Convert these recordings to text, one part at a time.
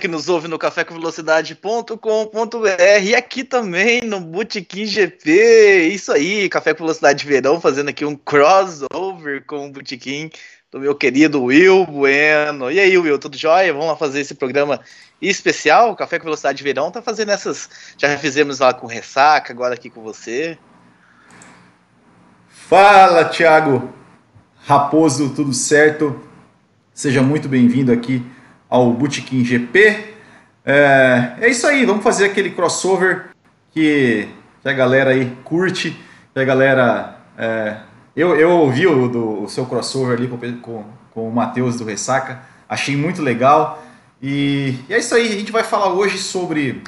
que nos ouve no cafécomvelocidade.com.br e aqui também no Botequim GP. Isso aí, Café com Velocidade Verão, fazendo aqui um crossover com o Botequim do meu querido Will Bueno. E aí, Will, tudo jóia? Vamos lá fazer esse programa especial, Café com Velocidade Verão. Tá fazendo essas. Já fizemos lá com ressaca, agora aqui com você. Fala, Thiago Raposo, tudo certo? Seja muito bem-vindo aqui ao Bootkin GP. É, é, isso aí, vamos fazer aquele crossover que, que a galera aí curte, que a galera. É, eu, eu ouvi o, do, o seu crossover ali com, com, com o Matheus do Ressaca, achei muito legal. E, e, é isso aí, a gente vai falar hoje sobre.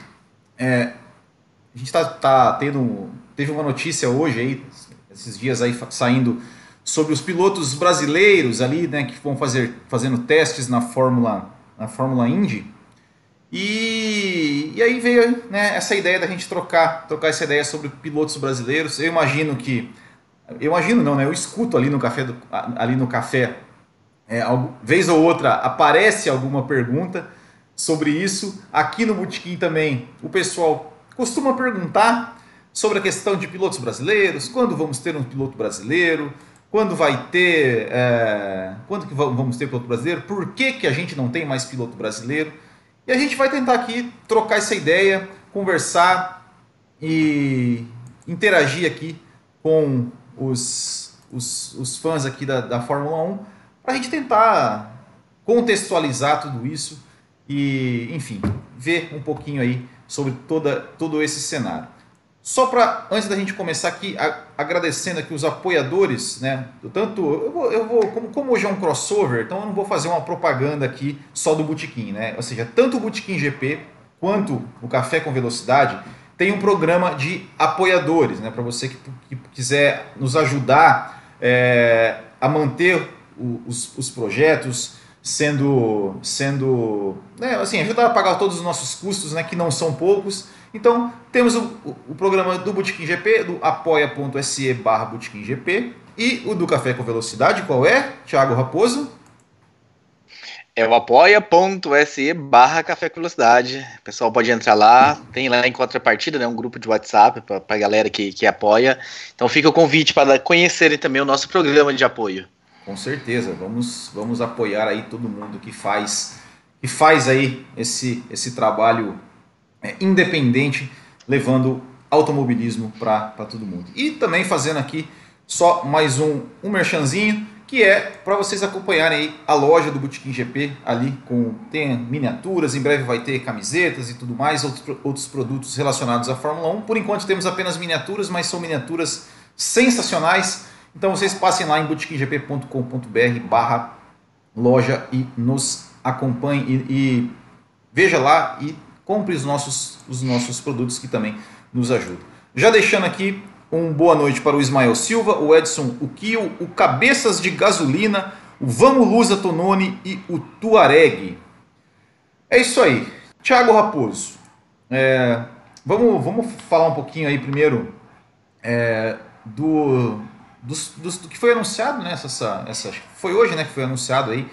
É, a gente tá, tá tendo. Teve uma notícia hoje aí, esses dias aí saindo sobre os pilotos brasileiros ali, né, que vão fazer fazendo testes na Fórmula na Fórmula Indy. E, e aí veio né, essa ideia da gente trocar, trocar essa ideia sobre pilotos brasileiros. Eu imagino que, eu imagino não, né? Eu escuto ali no café, do, ali no café, é, vez ou outra aparece alguma pergunta sobre isso. Aqui no Botequim também o pessoal costuma perguntar sobre a questão de pilotos brasileiros, quando vamos ter um piloto brasileiro, quando vai ter, é, quando que vamos ter piloto brasileiro, por que, que a gente não tem mais piloto brasileiro. E a gente vai tentar aqui trocar essa ideia, conversar e interagir aqui com os, os, os fãs aqui da, da Fórmula 1 para a gente tentar contextualizar tudo isso e, enfim, ver um pouquinho aí sobre toda, todo esse cenário. Só para, antes da gente começar aqui, a, agradecendo aqui os apoiadores, né? Tanto, eu vou, eu vou como, como, hoje é um crossover, então eu não vou fazer uma propaganda aqui só do Botequim, né? Ou seja, tanto o Botequim GP quanto o Café com Velocidade tem um programa de apoiadores, né? Para você que, que, quiser nos ajudar é, a manter o, os, os projetos sendo, sendo, né? Assim, ajudar a pagar todos os nossos custos, né? Que não são poucos então, temos o, o programa do Botequim GP, do apoia.se barra Botequim GP, e o do Café com Velocidade, qual é, Thiago Raposo? É o apoia.se barra Café com Velocidade. O pessoal pode entrar lá, tem lá em contrapartida, né, um grupo de WhatsApp para a galera que, que apoia. Então fica o convite para conhecerem também o nosso programa de apoio. Com certeza, vamos, vamos apoiar aí todo mundo que faz, que faz aí esse, esse trabalho é, independente, levando automobilismo para todo mundo. E também fazendo aqui só mais um, um merchanzinho, que é para vocês acompanharem a loja do Botequim GP ali com tem miniaturas, em breve vai ter camisetas e tudo mais, outros, outros produtos relacionados à Fórmula 1. Por enquanto temos apenas miniaturas, mas são miniaturas sensacionais. Então vocês passem lá em botequimgp.com.br barra loja e nos acompanhem e, e veja lá e compre os nossos, os nossos produtos que também nos ajudam. Já deixando aqui um boa noite para o Ismael Silva, o Edson Ukio, o Cabeças de Gasolina, o Vamos Lusa Tononi e o Tuareg. É isso aí. Thiago Raposo, é, vamos, vamos falar um pouquinho aí primeiro é, do, do, do, do, que foi anunciado, né? Essa, essa, foi hoje né, que foi anunciado aí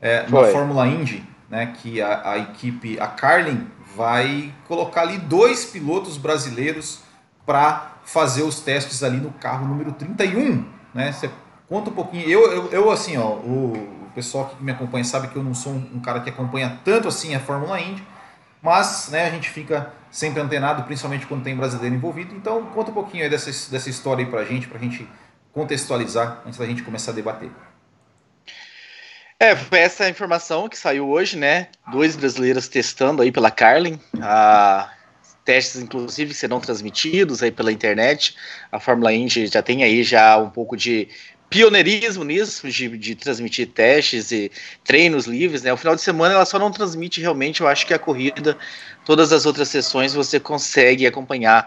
é, na Fórmula Indy, né, que a, a equipe, a Carlin vai colocar ali dois pilotos brasileiros para fazer os testes ali no carro número 31, né? Você conta um pouquinho. Eu, eu, eu assim, ó, o, pessoal que me acompanha sabe que eu não sou um, cara que acompanha tanto assim a Fórmula Indy, mas, né, a gente fica sempre antenado, principalmente quando tem brasileiro envolvido. Então, conta um pouquinho aí dessa, dessa história aí pra gente, pra gente contextualizar antes da gente começar a debater. É, foi essa informação que saiu hoje, né? Dois brasileiros testando aí pela Carlin. A testes, inclusive, serão transmitidos aí pela internet. A Fórmula Indy já tem aí já um pouco de pioneirismo nisso, de, de, transmitir testes e treinos livres, né? O final de semana ela só não transmite realmente, eu acho que a corrida, todas as outras sessões você consegue acompanhar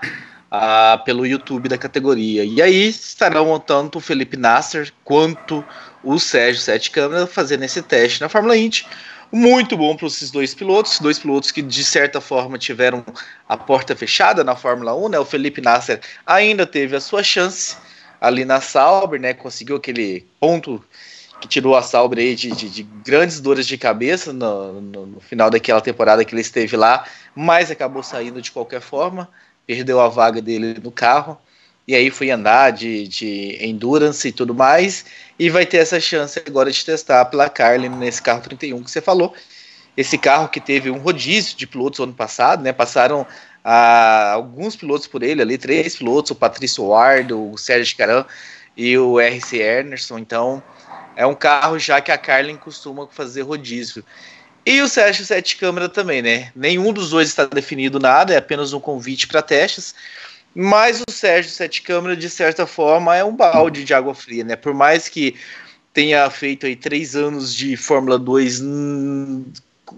pelo YouTube da categoria. E aí estarão tanto o Felipe Nasser quanto o Sérgio Sete Câmara fazendo esse teste na Fórmula Indy. Muito bom para esses dois pilotos, dois pilotos que de certa forma tiveram a porta fechada na Fórmula 1, né? O Felipe Nasser ainda teve a sua chance ali na Sauber, né? Conseguiu aquele ponto que tirou a Sauber aí de, de, de grandes dores de cabeça no, no, no, final daquela temporada que ele esteve lá, mas acabou saindo de qualquer forma, perdeu a vaga dele no carro, e aí foi andar de, de endurance e tudo mais, e vai ter essa chance agora de testar pela Carlin nesse carro 31 que você falou. Esse carro que teve um rodízio de pilotos ano passado, né? Passaram ah, alguns pilotos por ele ali, três pilotos, o Patrício Ward, o Sérgio Caran e o RC Ernerson. Então, é um carro já que a Carlin costuma fazer rodízio. E o Sérgio Sete Câmara também, né? Nenhum dos dois está definido nada, é apenas um convite para testes. Mas o Sérgio Sete Câmara, de certa forma, é um balde de água fria, né? Por mais que tenha feito aí três anos de Fórmula 2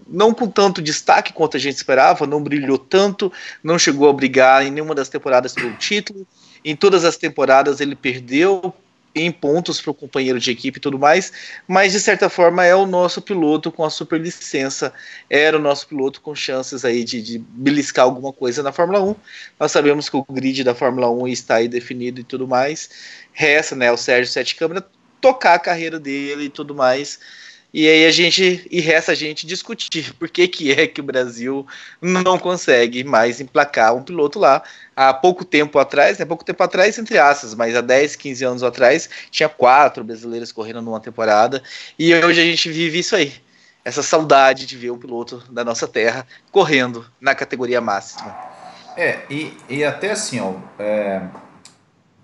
não com tanto destaque quanto a gente esperava, não brilhou tanto, não chegou a brigar em nenhuma das temporadas pelo título. Em todas as temporadas ele perdeu em pontos para o companheiro de equipe e tudo mais, mas de certa forma é o nosso piloto com a super licença, era o nosso piloto com chances aí de, de beliscar alguma coisa na Fórmula 1. Nós sabemos que o grid da Fórmula 1 está aí definido e tudo mais. Resta, né, o Sérgio Sete Câmara tocar a carreira dele e tudo mais. E aí a gente e resta a gente discutir por que, que é que o Brasil não consegue mais emplacar um piloto lá. Há pouco tempo atrás, né, pouco tempo atrás, entre aspas, mas há 10, 15 anos atrás, tinha quatro brasileiros correndo numa temporada. E hoje a gente vive isso aí. Essa saudade de ver um piloto da nossa terra correndo na categoria máxima. É, e, e até assim, ó, é,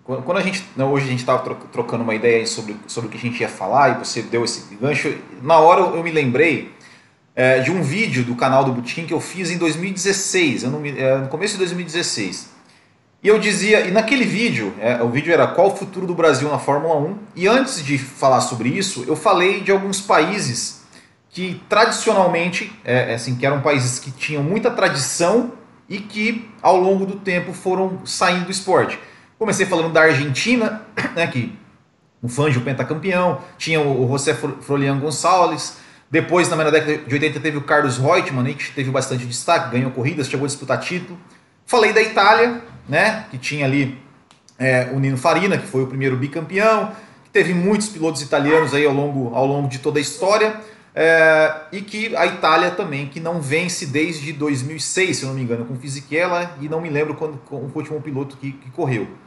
quando a gente, hoje a gente estava trocando uma ideia sobre, sobre o que a gente ia falar e você deu esse gancho, na hora eu me lembrei é, de um vídeo do canal do Butiquim que eu fiz em 2016, não, é, no começo de 2016. E eu dizia, e naquele vídeo, é, o vídeo era qual o futuro do Brasil na Fórmula 1, e antes de falar sobre isso, eu falei de alguns países que tradicionalmente, é, é, assim, que eram países que tinham muita tradição e que ao longo do tempo foram saindo do esporte. Comecei falando da Argentina, né, que o Fangio pentacampeão, tinha o José Frolian Gonçalves, depois, na década de 80, teve o Carlos Reutemann, que teve bastante destaque, ganhou corridas, chegou a disputar título. Falei da Itália, né, que tinha ali é, o Nino Farina, que foi o primeiro bicampeão, que teve muitos pilotos italianos aí ao longo, ao longo de toda a história, é, e que a Itália também, que não vence desde 2006, se eu não me engano, com Fisichella, e não me lembro quando, quando o último piloto que, que correu.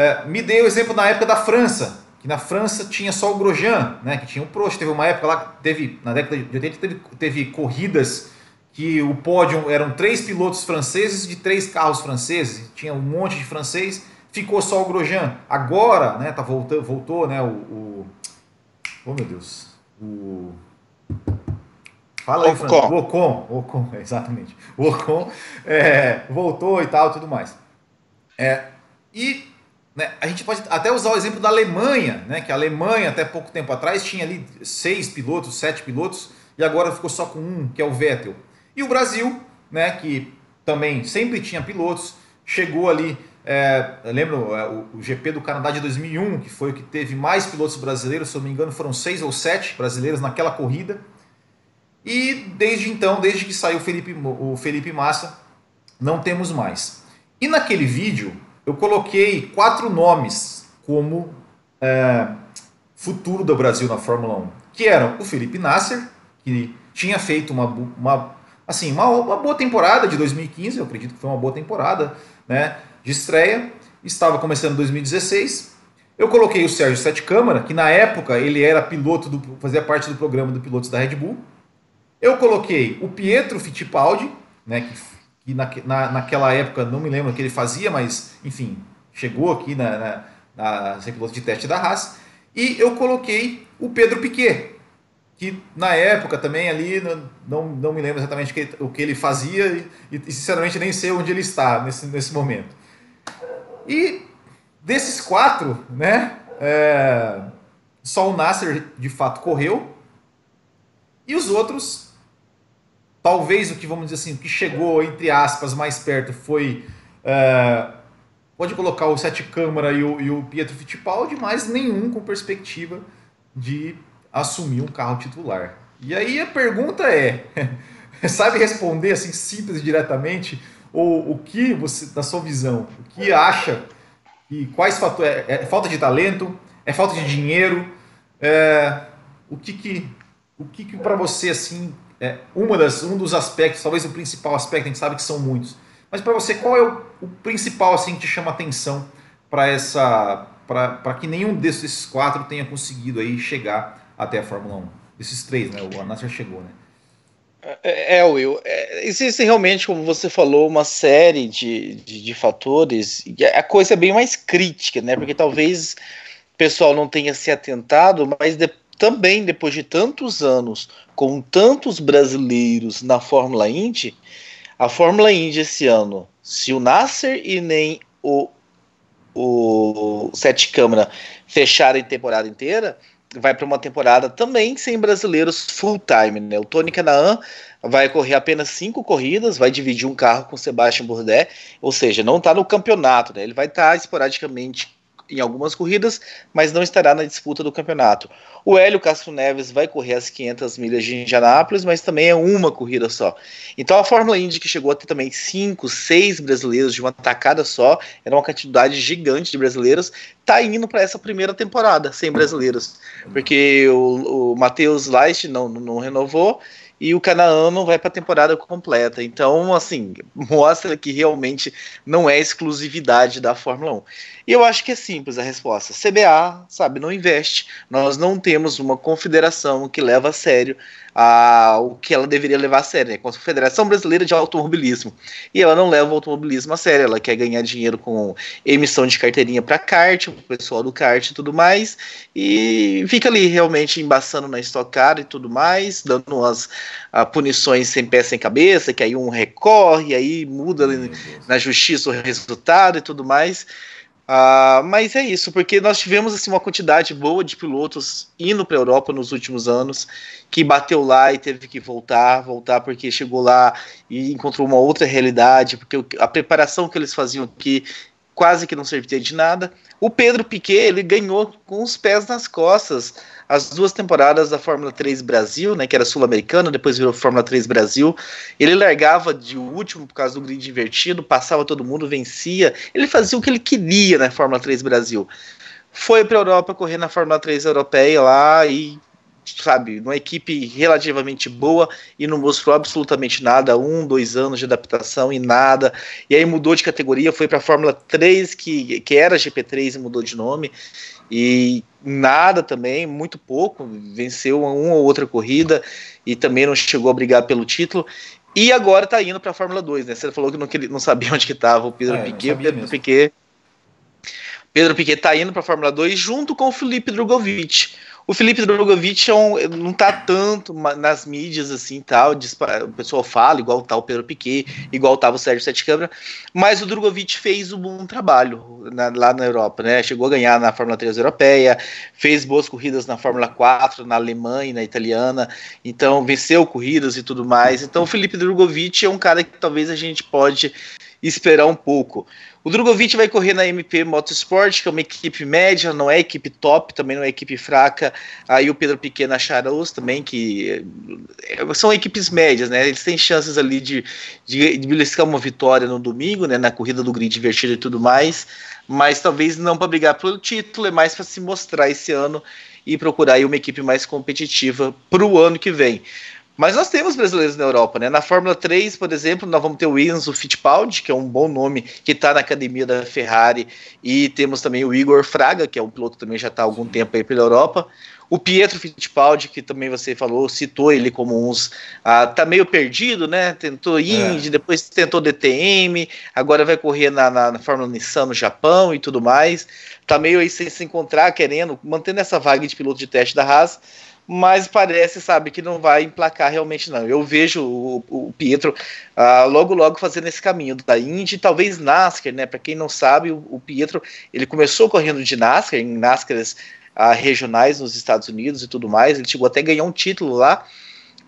É, me dei o exemplo na época da França, que na França tinha só o Grosjean, né, que tinha o Prost, teve uma época lá, teve, na década de 80 teve, teve corridas que o pódio eram três pilotos franceses de três carros franceses, tinha um monte de francês, ficou só o Grosjean. Agora, né, tá voltando, voltou, né, o, o oh meu Deus, o Fala aí, Ocon. O Ocon, Ocon, exatamente. O Ocon é, voltou e tal, tudo mais. É, e né, a gente pode até usar o exemplo da Alemanha, né, que a Alemanha até pouco tempo atrás tinha ali seis pilotos, sete pilotos, e agora ficou só com um, que é o Vettel. E o Brasil, né, que também sempre tinha pilotos, chegou ali, é, lembro é, o, o, GP do Canadá de 2001, que foi o que teve mais pilotos brasileiros, se eu não me engano foram seis ou sete brasileiros naquela corrida. E desde então, desde que saiu Felipe, o Felipe Massa, não temos mais. E naquele vídeo, eu coloquei quatro nomes como é, futuro do Brasil na Fórmula 1, que eram o Felipe Nasser, que tinha feito uma, uma, assim, uma, uma boa temporada de 2015, eu acredito que foi uma boa temporada né, de estreia, estava começando em 2016. Eu coloquei o Sérgio Sete Câmara, que na época ele era piloto, do, fazia parte do programa do pilotos da Red Bull. Eu coloquei o Pietro Fittipaldi, né, que que na, na, naquela época não me lembro o que ele fazia, mas enfim, chegou aqui na, na, na piloto de teste da Haas. E eu coloquei o Pedro Piquet, que na época também ali não, não, me lembro exatamente o que, o que ele fazia e, e, sinceramente nem sei onde ele está nesse, nesse momento. E desses quatro, né, é, só o Nasser de fato correu e os outros Talvez o que vamos dizer assim, o que chegou entre aspas mais perto foi uh, pode colocar o Sete Câmara e o, e o Pietro Fittipaldi, mas nenhum com perspectiva de assumir um carro titular. E aí a pergunta é, sabe responder assim simples e diretamente ou o que você, da sua visão, o que acha e quais fatores é, é, falta de talento, é falta de dinheiro, é, o que que, o que, que para você, assim, é uma das, um dos aspectos, talvez o principal aspecto, a gente sabe que são muitos, mas para você, qual é o, o, principal, assim, que te chama atenção para essa, para que nenhum desses quatro tenha conseguido aí chegar até a Fórmula 1? Esses três, né? O Nasser chegou, né? É, é, Will, é, existe realmente, como você falou, uma série de, de, de, fatores, e a coisa é bem mais crítica, né? Porque talvez o pessoal não tenha se atentado, mas de, também depois de tantos anos, com tantos brasileiros na Fórmula Indy, a Fórmula Indy esse ano, se o Nasser e nem o, o Sete Câmara fecharem temporada inteira, vai para uma temporada também sem brasileiros full time, né? O Tony Canaan vai correr apenas cinco corridas, vai dividir um carro com o Sebastian Bourdais, ou seja, não está no campeonato, né? Ele vai estar tá esporadicamente em algumas corridas, mas não estará na disputa do campeonato. O Hélio Castro Neves vai correr as 500 milhas de Indianápolis, mas também é uma corrida só. Então a Fórmula Indy, que chegou a ter também 5, 6 brasileiros de uma tacada só, era uma quantidade gigante de brasileiros, está indo para essa primeira temporada sem brasileiros, porque o, o Matheus Leist não, não renovou e o Canaano vai para a temporada completa. Então, assim, mostra que realmente não é exclusividade da Fórmula 1. E eu acho que é simples a resposta. CBA, sabe, não investe. Nós não temos uma confederação que leva a sério a, o que ela deveria levar a sério, né? a Confederação Brasileira de Automobilismo. E ela não leva o automobilismo a sério, ela quer ganhar dinheiro com emissão de carteirinha para kart, o pessoal do kart e tudo mais, e fica ali realmente embaçando na Stock Car e tudo mais, dando umas a, punições sem pé sem cabeça, que aí um recorre, aí muda na justiça o resultado e tudo mais. Uh, mas é isso, porque nós tivemos assim, uma quantidade boa de pilotos indo para a Europa nos últimos anos, que bateu lá e teve que voltar, voltar porque chegou lá e encontrou uma outra realidade, porque a preparação que eles faziam aqui quase que não servia de nada. O Pedro Piquet, ele ganhou com os pés nas costas as duas temporadas da Fórmula 3 Brasil, né, que era sul-americana, depois virou Fórmula 3 Brasil. Ele largava de último por causa do grid invertido, passava todo mundo, vencia. Ele fazia o que ele queria na Fórmula 3 Brasil. Foi para a Europa correr na Fórmula 3 europeia lá e sabe, uma equipe relativamente boa e não mostrou absolutamente nada, um, dois anos de adaptação e nada, e aí mudou de categoria, foi para a Fórmula 3, que, que era GP3 e mudou de nome, e nada também, muito pouco, venceu uma ou outra corrida e também não chegou a brigar pelo título. E agora está indo para a Fórmula 2, né? Você falou que não, não sabia onde que estava o Pedro é, Piquet, o Pedro mesmo. Piquet. Pedro Piquet está indo para a Fórmula 2 junto com o Felipe Drogovic. O Felipe Drogovic é um, não tá tanto nas mídias assim tal, o pessoal fala, igual tá o Pedro Piquet, igual tava o Sérgio Sete Câmara, mas o Drogovic fez um bom trabalho na, lá na Europa, né? Chegou a ganhar na Fórmula 3 europeia, fez boas corridas na Fórmula 4, na alemã e na italiana, então venceu corridas e tudo mais. Então o Felipe Drogovic é um cara que talvez a gente pode esperar um pouco. O Drogovic vai correr na MP Motorsport, que é uma equipe média, não é equipe top, também não é equipe fraca. Aí o Pedro Piquet na Charos também, que é, são equipes médias, né? Eles têm chances ali de, de, de beliscar uma vitória no domingo, né? Na corrida do grid invertido e tudo mais. Mas talvez não para brigar pelo título, é mais para se mostrar esse ano e procurar aí uma equipe mais competitiva para o ano que vem. Mas nós temos brasileiros na Europa, né? Na Fórmula 3, por exemplo, nós vamos ter o Enzo Fittipaldi, que é um bom nome, que está na academia da Ferrari, e temos também o Igor Fraga, que é um piloto que também já está há algum tempo aí pela Europa. O Pietro Fittipaldi, que também você falou, citou ele como uns. Ah, tá meio perdido, né? Tentou Indy, é. depois tentou DTM, agora vai correr na, na, na, Fórmula Nissan no Japão e tudo mais. Tá meio aí sem se encontrar, querendo, mantendo essa vaga de piloto de teste da Haas mas parece, sabe, que não vai emplacar realmente não. Eu vejo o, o Pietro uh, logo logo fazendo esse caminho da Indy, talvez NASCAR, né? Para quem não sabe, o, o, Pietro ele começou correndo de NASCAR em NASCARs uh, regionais nos Estados Unidos e tudo mais. Ele chegou até a ganhar um título lá,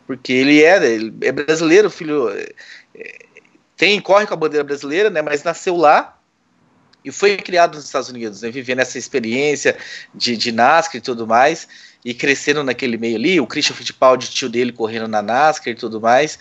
porque ele é, ele é brasileiro, filho. É, tem corre com a bandeira brasileira, né? Mas nasceu lá e foi criado nos Estados Unidos, né, vivendo essa experiência de, de NASCAR e tudo mais e crescendo naquele meio ali, o Christian Fittipaldi, tio dele, correndo na NASCAR e tudo mais.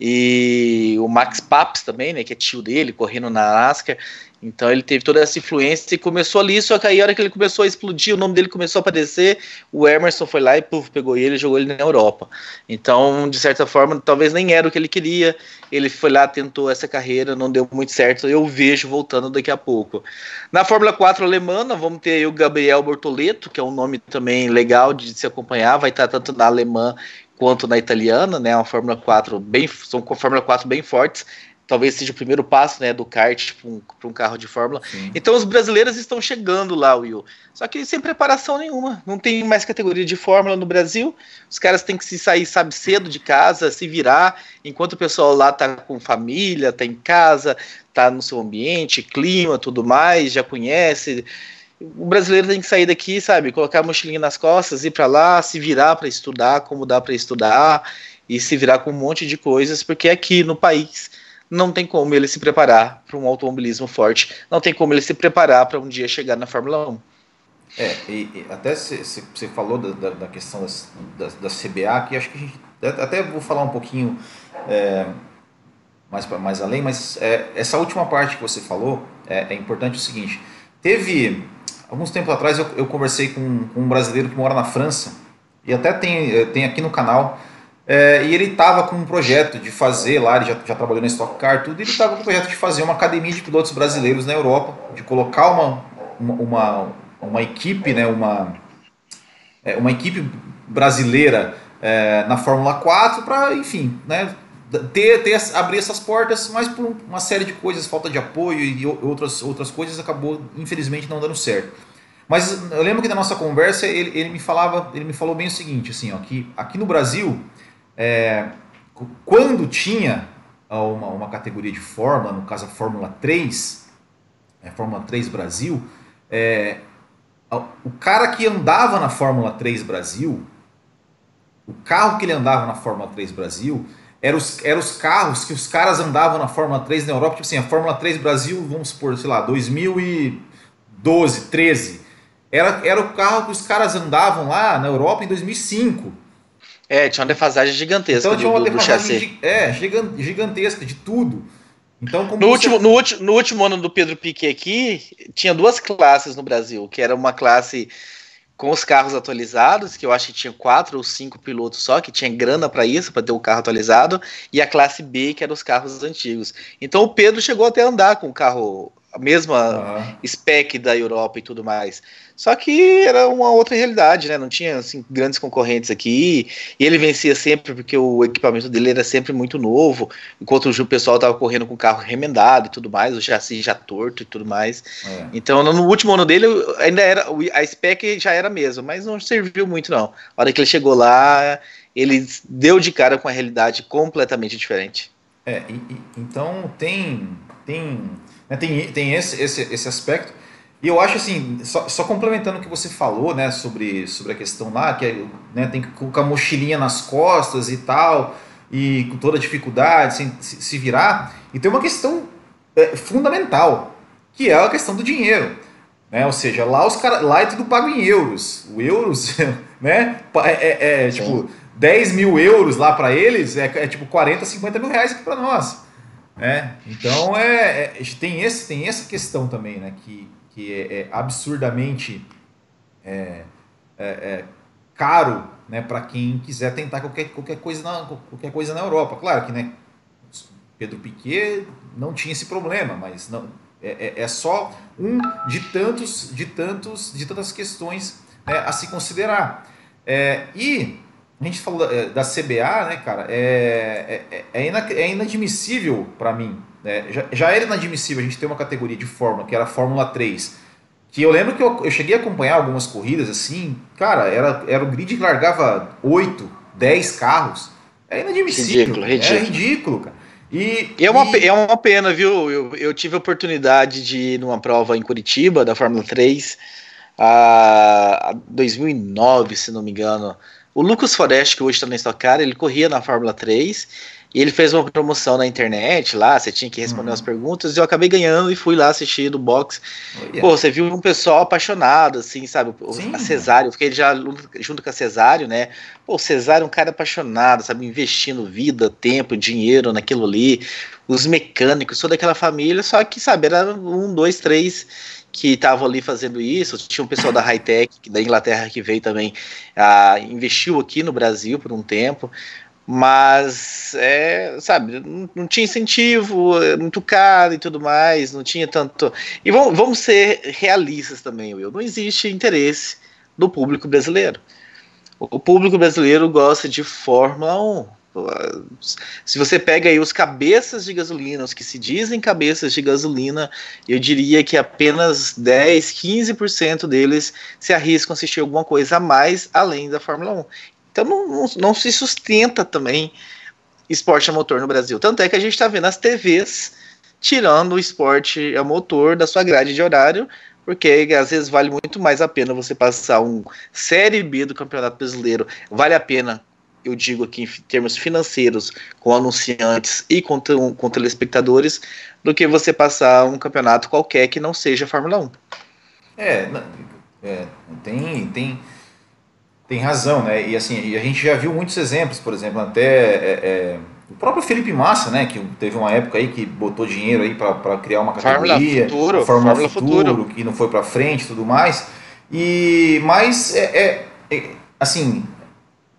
e o Max Paps também, né, que é tio dele, correndo na NASCAR. Então ele teve toda essa influência e começou ali, só que aí a hora que ele começou a explodir, o nome dele começou a aparecer, o Emerson foi lá e puf, pegou ele e jogou ele na Europa. Então, de certa forma, talvez nem era o que ele queria. Ele foi lá, tentou essa carreira, não deu muito certo. Eu vejo voltando daqui a pouco. Na Fórmula 4 alemã, vamos ter o Gabriel Bortoleto, que é um nome também legal de se acompanhar, vai estar tanto na alemã quanto na italiana, né? Uma Fórmula 4 bem, são Fórmula 4 bem fortes talvez seja o primeiro passo né, do kart para um, um, carro de Fórmula. Sim. Então os brasileiros estão chegando lá, Will. Só que sem preparação nenhuma. Não tem mais categoria de Fórmula no Brasil. Os caras têm que se sair, sabe, cedo de casa, se virar, enquanto o pessoal lá tá com família, tá em casa, tá no seu ambiente, clima, tudo mais, já conhece. O brasileiro tem que sair daqui, sabe, colocar a mochilinha nas costas, ir para lá, se virar para estudar, como dá para estudar e se virar com um monte de coisas, porque aqui no país não tem como ele se preparar para um automobilismo forte, não tem como ele se preparar para um dia chegar na Fórmula 1. É, e, e até você falou da, da, questão das, da, da, CBA, que acho que gente, até vou falar um pouquinho é, mais, mais além, mas é, essa última parte que você falou é, é, importante o seguinte: teve, alguns tempos atrás, eu, eu conversei com, com um brasileiro que mora na França, e até tem, tem aqui no canal é, e ele estava com um projeto de fazer lá, ele já, já trabalhou na Stock Car, tudo, ele estava com um projeto de fazer uma academia de pilotos brasileiros na Europa, de colocar uma, uma, uma, uma equipe, né, uma, é, uma equipe brasileira é, na Fórmula 4 para, enfim, né, ter, ter, abrir essas portas, mas por uma série de coisas, falta de apoio e outras, outras coisas, acabou, infelizmente, não dando certo. Mas eu lembro que na nossa conversa ele, ele me falava, ele me falou bem o seguinte, assim, ó, que aqui no Brasil é, quando tinha uma, uma categoria de Fórmula, no caso a Fórmula 3, é, Fórmula 3 Brasil, é, o cara que andava na Fórmula 3 Brasil, o carro que ele andava na Fórmula 3 Brasil, eram os, era os carros que os caras andavam na Fórmula 3 na Europa, tipo assim, a Fórmula 3 Brasil, vamos supor, sei lá, 2012, 13, era, era o carro que os caras andavam lá na Europa em 2005. É, tinha uma defasagem gigantesca. Então tinha uma do, defasagem do é, gigantesca de tudo. Então, no, você... último, no, último, no último ano do Pedro Piquet aqui, tinha duas classes no Brasil, que era uma classe com os carros atualizados, que eu acho que tinha quatro ou cinco pilotos só, que tinha grana para isso, para ter o carro atualizado, e a classe B, que era os carros antigos. Então o Pedro chegou até a andar com o carro a mesma spec da Europa e tudo mais. Só que era uma outra realidade, né? Não tinha assim, grandes concorrentes aqui. E ele vencia sempre porque o equipamento dele era sempre muito novo, enquanto o pessoal estava correndo com o carro remendado e tudo mais, o chassi já torto e tudo mais. É. Então, no último ano dele, ainda era a spec já era a mesma, mas não serviu muito não. A hora que ele chegou lá, ele deu de cara com a realidade completamente diferente. É, e, e, então tem tem né, tem, tem esse, esse, esse aspecto. E eu acho assim, só, só, complementando o que você falou, né, sobre, sobre a questão lá, que é, né, tem que colocar mochilinha nas costas e tal, e com toda dificuldade, sem se, se virar. E tem uma questão é, fundamental, que é a questão do dinheiro. Né? Ou seja, lá os cara, lá é tudo pago em euros. O euros, né? É, é, é tipo 10 mil euros lá para eles, é, é tipo 40, 50 mil reais aqui para nós. É, então é, é, tem, esse, tem essa questão também, né? Que, que é, é absurdamente é, é, é caro né, para quem quiser tentar qualquer, qualquer, coisa na, qualquer coisa na Europa. Claro que né, Pedro Piquet não tinha esse problema, mas não, é, é, só um de tantos, de tantos, de tantas questões né, a se considerar. E a gente falou da, CBA, né, cara, é, é, é, é inadmissível para mim. Né? Já, já era inadmissível a gente ter uma categoria de Fórmula, que era a Fórmula 3. Que eu lembro que eu, eu cheguei a acompanhar algumas corridas assim, cara, era, era o grid que largava 8, 10 carros. É inadmissível. Ridículo, ridículo. É ridículo, cara. E, e, é, uma, e... é uma pena, viu? Eu, eu tive a oportunidade de ir numa prova em Curitiba, da Fórmula 3, a, a 2009, se não me engano. O Lucas Forest, que hoje está na Stock Car, ele corria na Fórmula 3 E ele fez uma promoção na internet lá, você tinha que responder uhum. umas perguntas, e eu acabei ganhando e fui lá assistir do box. Oh, Pô, você viu um pessoal apaixonado, assim, sabe? Sim. A Cesário, eu fiquei já junto com a Cesário, né? Pô, o Cesário é um cara apaixonado, sabe? Investindo vida, tempo, dinheiro naquilo ali. Os mecânicos, toda aquela família, só que, sabe, era um, dois, três que estavam ali fazendo isso. Tinha um pessoal da Hightech, da Inglaterra, que veio também, uh, investiu aqui no Brasil por um tempo mas é, sabe, não, não, tinha incentivo, é muito caro e tudo mais, não tinha tanto. E vamos, vamos ser realistas também, Will. Não existe interesse do público brasileiro. O público brasileiro gosta de Fórmula 1. Se você pega aí os cabeças de gasolina, os que se dizem cabeças de gasolina, eu diria que apenas 10, 15% deles se arriscam a assistir alguma coisa a mais além da Fórmula 1. Então não, não, não se sustenta também esporte a motor no Brasil. Tanto é que a gente está vendo as TVs tirando o esporte a motor da sua grade de horário, porque às vezes vale muito mais a pena você passar um Série B do Campeonato Brasileiro. Vale a pena, eu digo aqui em termos financeiros, com anunciantes e com, com telespectadores, do que você passar um campeonato qualquer que não seja Fórmula 1. É, é tem, tem tem razão, né? E assim, a gente já viu muitos exemplos, por exemplo, até é, é, o próprio Felipe Massa, né? Que teve uma época aí que botou dinheiro aí para criar uma categoria, Fórmula Futuro, Fórmula, Fórmula Futuro, Futuro, que não foi para frente, e tudo mais. E mas é, é, é, assim,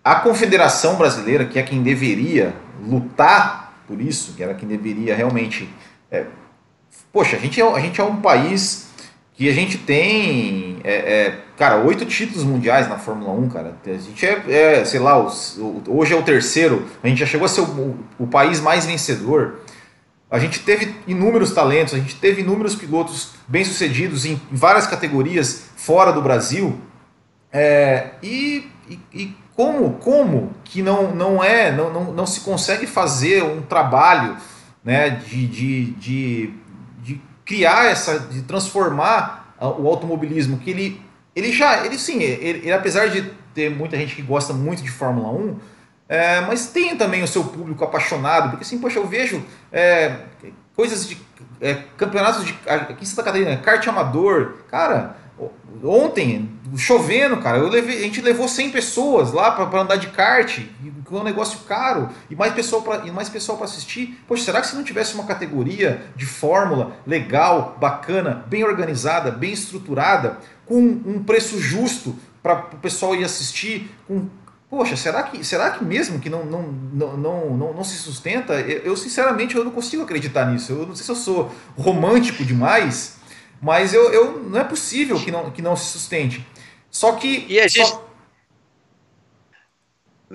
a Confederação Brasileira, que é quem deveria lutar por isso, que era quem deveria realmente, é, poxa, a gente é, a gente é um país que a gente tem, é, é, cara, oito títulos mundiais na Fórmula 1, cara. A gente é, é sei lá, os, o, hoje é o terceiro, a gente já chegou a ser o, o, país mais vencedor. A gente teve inúmeros talentos, a gente teve inúmeros pilotos bem-sucedidos em várias categorias fora do Brasil. É, e, e, e, como, como que não, não é, não, não, não se consegue fazer um trabalho né, de, de, de criar essa, de transformar o automobilismo, que ele, ele já, ele sim, ele, ele apesar de ter muita gente que gosta muito de Fórmula 1, é, mas tem também o seu público apaixonado, porque assim, poxa, eu vejo é, coisas de é, campeonatos de aqui em Santa Catarina, kart amador, cara, Ontem, chovendo, cara, levei, a gente levou 100 pessoas lá para andar de kart, com um negócio caro, e mais pessoal para e mais pessoal para assistir. Poxa, será que se não tivesse uma categoria de fórmula legal, bacana, bem organizada, bem estruturada, com um preço justo para o pessoal ir assistir, com Poxa, será que, será que mesmo que não, não, não, não, não, se sustenta? Eu, sinceramente eu não consigo acreditar nisso. Eu não sei se eu sou romântico demais, mas eu, eu não é possível que não, que não se sustente. Só que. E a gente. Só...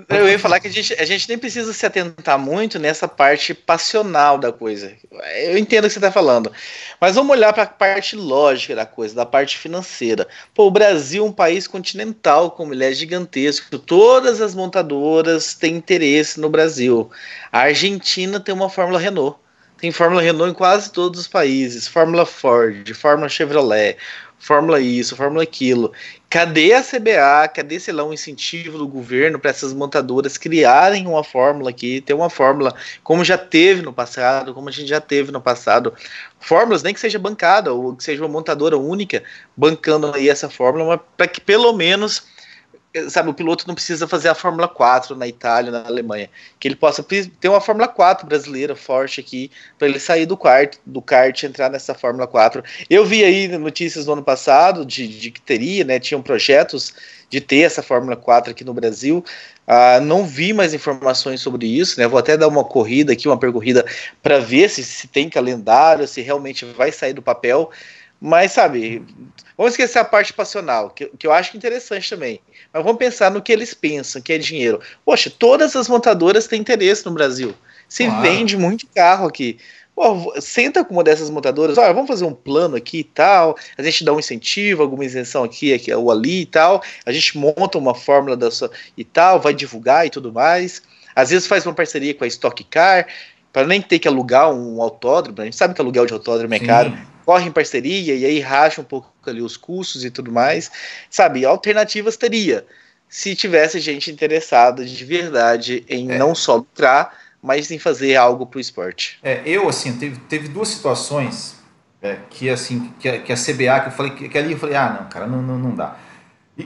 Eu ia falar que a gente, a gente nem precisa se atentar muito nessa parte passional da coisa. Eu entendo o que você está falando. Mas vamos olhar para a parte lógica da coisa, da parte financeira. Pô, o Brasil é um país continental, como ele é gigantesco. Todas as montadoras têm interesse no Brasil. A Argentina tem uma Fórmula Renault. Tem Fórmula Renault em quase todos os países. Fórmula Ford, Fórmula Chevrolet, Fórmula isso, Fórmula aquilo. Cadê a CBA? Cadê, sei lá, um incentivo do governo para essas montadoras criarem uma fórmula aqui, ter uma fórmula como já teve no passado, como a gente já teve no passado. Fórmulas, nem que seja bancada, ou que seja uma montadora única bancando aí essa fórmula, para que pelo menos sabe, o piloto não precisa fazer a Fórmula 4 na Itália, na Alemanha, que ele possa ter uma Fórmula 4 brasileira forte aqui, para ele sair do kart, do kart entrar nessa Fórmula 4. Eu vi aí notícias no ano passado de, de que teria, né, tinham projetos de ter essa Fórmula 4 aqui no Brasil. Uh, não vi mais informações sobre isso, né? Vou até dar uma corrida aqui, uma percorrida para ver se, se tem calendário, se realmente vai sair do papel. Mas, sabe, vamos esquecer a parte passional, que, que eu acho interessante também. Mas vamos pensar no que eles pensam, que é dinheiro. Poxa, todas as montadoras têm interesse no Brasil. Se claro. vende muito carro aqui. Pô, senta com uma dessas montadoras, olha, vamos fazer um plano aqui e tal, a gente dá um incentivo, alguma isenção aqui, aqui ou ali e tal, a gente monta uma fórmula da sua, e tal, vai divulgar e tudo mais. Às vezes faz uma parceria com a Stock Car, para nem ter que alugar um autódromo, a gente sabe que aluguel de autódromo é Sim. caro, corre em parceria e aí racha um pouco ali os custos e tudo mais. Sabe, alternativas teria se tivesse gente interessada de verdade em é. não só lucrar, mas em fazer algo para o esporte. É, eu, assim, teve, teve duas situações é, que, assim, que a, que a CBA, que eu falei, que, que, ali eu falei, ah, não, cara, não, não, não dá.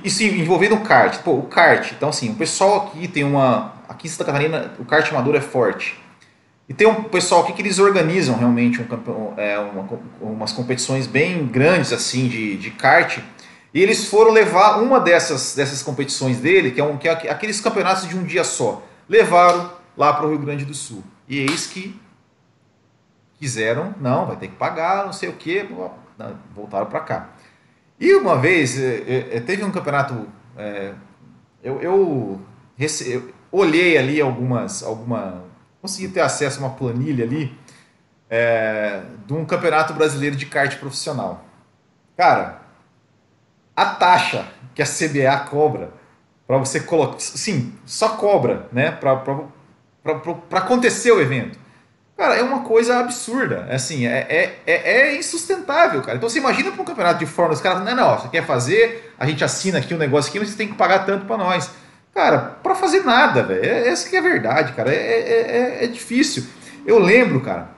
Sim, envolvendo o kart. Pô, o kart, então assim, o pessoal aqui tem uma... Aqui em Santa Catarina, o kart amador é forte. E tem um pessoal aqui que eles organizam realmente um, é, uma, umas competições bem grandes, assim, de, de kart. E eles foram levar uma dessas, dessas competições dele, que é, um, que é aqueles campeonatos de um dia só. Levaram lá para o Rio Grande do Sul. E eis que quiseram, não, vai ter que pagar, não sei o que, voltaram para cá. E uma vez, é, é, teve um campeonato, é, eu, eu, eu, olhei ali algumas, alguma, consegui ter acesso a uma planilha ali, é, de um campeonato brasileiro de kart profissional. Cara, a taxa que a CBA cobra para você colocar, sim, só cobra, né, para acontecer o evento Cara, é uma coisa absurda. Assim, é, é, é, é insustentável, cara. Então você imagina para um campeonato de Fórmula, os caras, não, não, você quer fazer, a gente assina aqui um negócio aqui, mas você tem que pagar tanto para nós. Cara, para fazer nada, velho. É, essa que é a verdade, cara. É, é, é, é, difícil. Eu lembro, cara,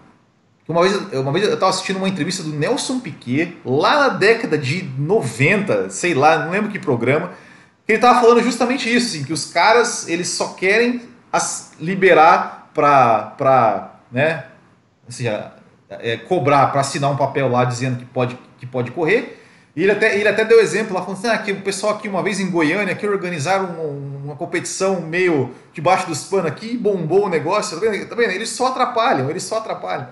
que uma vez, uma vez eu estava assistindo uma entrevista do Nelson Piquet, lá na década de 90, sei lá, não lembro que programa, que ele estava falando justamente isso, assim, que os caras, eles só querem as, liberar para né? Assim, é, cobrar para assinar um papel lá dizendo que pode, que pode correr. E ele até, ele até deu exemplo lá, falando assim, ah, que o pessoal aqui uma vez em Goiânia que organizaram uma, uma competição meio debaixo dos panos aqui, bombou o negócio, tá vendo? Tá vendo? Eles só atrapalham, eles só atrapalham.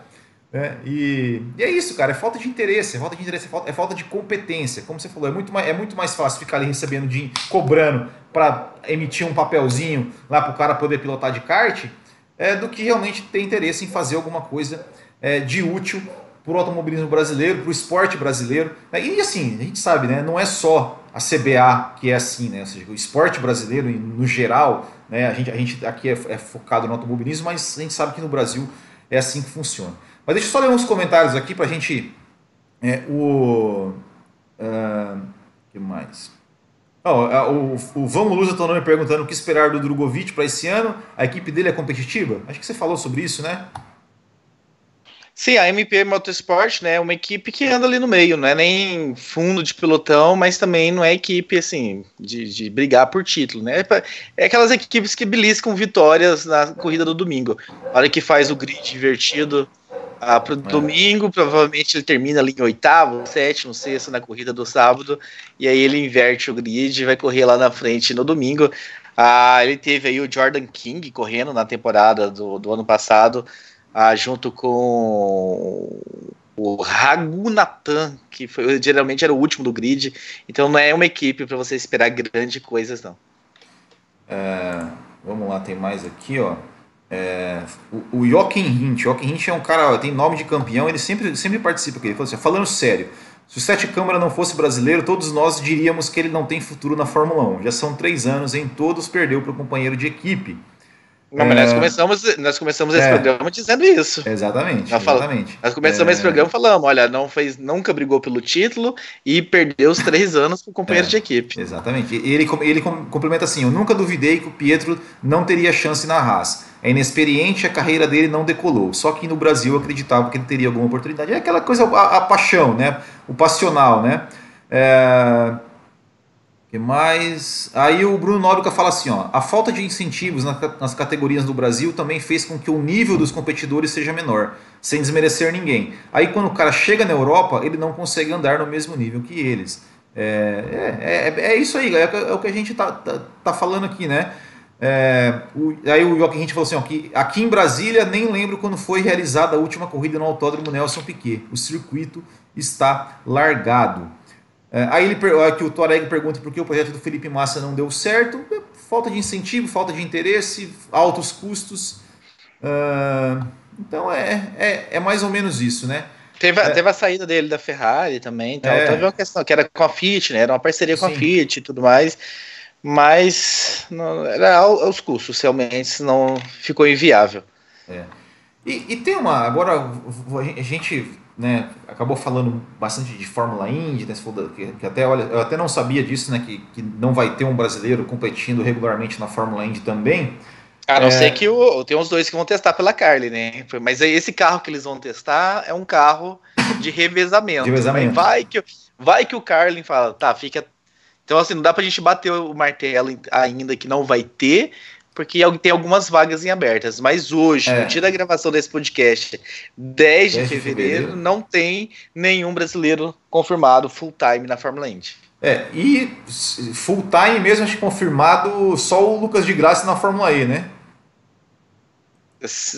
Né? E, e, é isso, cara, é falta de interesse, é falta de interesse, é falta, é falta de competência. Como você falou, é muito mais, é muito mais fácil ficar ali recebendo dinheiro, cobrando para emitir um papelzinho lá para o cara poder pilotar de kart, é, do que realmente ter interesse em fazer alguma coisa é, de útil para o automobilismo brasileiro, para o esporte brasileiro. Né? E assim, a gente sabe, né, não é só a CBA que é assim, né? Ou seja, o esporte brasileiro, no geral, né, a, gente, a gente aqui é, é focado no automobilismo, mas a gente sabe que no Brasil é assim que funciona. Mas deixa eu só ler uns comentários aqui para a gente. É, o. Uh, que mais? Oh, o, o Vamos Luz estou me perguntando o que esperar do Drogovic para esse ano. A equipe dele é competitiva? Acho que você falou sobre isso, né? Sim, a MP Motorsport né, é uma equipe que anda ali no meio, não é nem fundo de pilotão, mas também não é equipe assim de, de brigar por título, né? É aquelas equipes que beliscam vitórias na corrida do domingo. A hora que faz o grid invertido ah, para o é. domingo, provavelmente ele termina ali em oitavo, sétimo, sexto na corrida do sábado, e aí ele inverte o grid e vai correr lá na frente no domingo. Ah, ele teve aí o Jordan King correndo na temporada do, do ano passado, ah, junto com o Ragunatan, que foi, geralmente era o último do grid, então não é uma equipe para você esperar grandes coisas, não. É, vamos lá, tem mais aqui, ó. É, o, o Jochen Hint, Jochen Hint é um cara, tem nome de campeão, ele sempre, sempre participa aqui. Ele falou assim, falando sério, se o Sete Câmara não fosse brasileiro, todos nós diríamos que ele não tem futuro na Fórmula 1. Já são três anos, em todos perdeu para o companheiro de equipe. Não, mas nós é. começamos, nós começamos esse é, programa dizendo isso. Exatamente. Nós, exatamente. nós começamos é, esse programa falando, olha, não fez, nunca brigou pelo título e perdeu os três anos com o companheiro é, de equipe. Exatamente. Ele, ele complementa assim: eu nunca duvidei que o Pietro não teria chance na Haas. É inexperiente, a carreira dele não decolou. Só que no Brasil eu acreditava que ele teria alguma oportunidade. É aquela coisa, a, a paixão, né? O passional, né? É, que mais? Aí o Bruno Nóbrega fala assim, ó, a falta de incentivos nas categorias do Brasil também fez com que o nível dos competidores seja menor, sem desmerecer ninguém. Aí quando o cara chega na Europa, ele não consegue andar no mesmo nível que eles. É, é, é, é isso aí, é, é, o que a gente tá, tá, tá falando aqui, né? É, o, aí o Joaquim gente falou assim, ó, que aqui em Brasília nem lembro quando foi realizada a última corrida no Autódromo Nelson Piquet. O circuito está largado. É, aí ele, o Toreg pergunta por que o projeto do Felipe Massa não deu certo. É, falta de incentivo, falta de interesse, altos custos. Uh, então é, é, é, mais ou menos isso, né? Teve, é, teve a saída dele da Ferrari também, então é. teve uma questão que era com a Fiat, né? Era uma parceria com Sim. a Fiat e tudo mais, mas não, era aos custos, realmente não ficou inviável. É. E, e tem uma. Agora a gente né, acabou falando bastante de Fórmula Indy, né, que, que, até olha, eu até não sabia disso, né, que, que não vai ter um brasileiro competindo regularmente na Fórmula Indy também. A não é... ser que o, tem uns dois que vão testar pela Carly, né? Mas esse carro que eles vão testar é um carro de revezamento. De revezamento. Vai que, vai que o Carlin fala, tá, fica. Então, assim, não dá pra gente bater o martelo ainda que não vai ter, porque tem algumas vagas em abertas. Mas hoje, é. no dia da gravação desse podcast, 10 de, 10 de fevereiro, fevereiro, não tem nenhum brasileiro confirmado full time na Fórmula Indy. É, e full time mesmo, acho que confirmado só o Lucas de Graça na Fórmula E, né?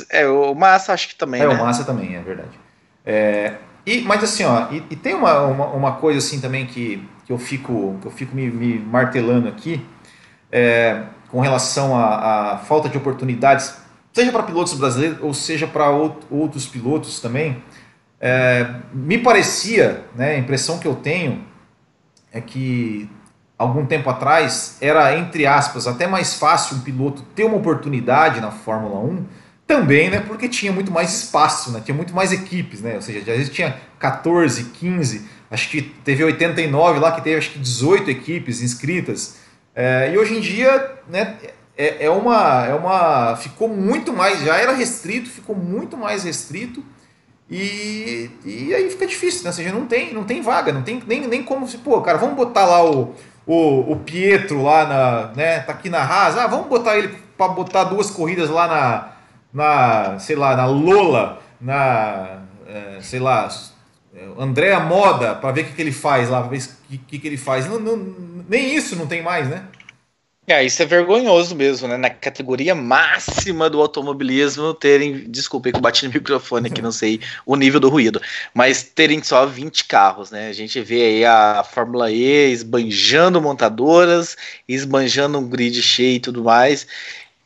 É, o Massa acho que também. É, né? o Massa também, é verdade. É, e, mas assim, ó, e, e tem uma, uma, uma, coisa assim também que, que eu fico, que eu fico me, me martelando aqui, é, com relação à falta de oportunidades, seja para pilotos brasileiros ou seja para outros pilotos também. É, me parecia, né, a impressão que eu tenho é que algum tempo atrás era, entre aspas, até mais fácil um piloto ter uma oportunidade na Fórmula 1 também, né, porque tinha muito mais espaço, né, tinha muito mais equipes, né, ou seja, às vezes tinha 14, 15, acho que teve 89 lá que teve acho que 18 equipes inscritas, é, e hoje em dia, né, é, é, uma, é uma, ficou muito mais, já era restrito, ficou muito mais restrito, e, e aí fica difícil, né? Ou seja, não tem, não tem vaga, não tem nem, nem como se, pô, cara, vamos botar lá o, o, o Pietro lá na, né, tá aqui na Haas, ah, vamos botar ele para botar duas corridas lá na, na, sei lá, na Lola, na, é, sei lá, Andréa Moda, para ver o que, que ele faz lá, ver o que, que ele faz. Não, não, nem isso não tem mais, né? É, isso é vergonhoso mesmo, né? Na categoria máxima do automobilismo terem. Desculpe que eu bati no microfone aqui, não sei o nível do ruído. Mas terem só 20 carros, né? A gente vê aí a Fórmula E esbanjando montadoras, esbanjando um grid cheio e tudo mais.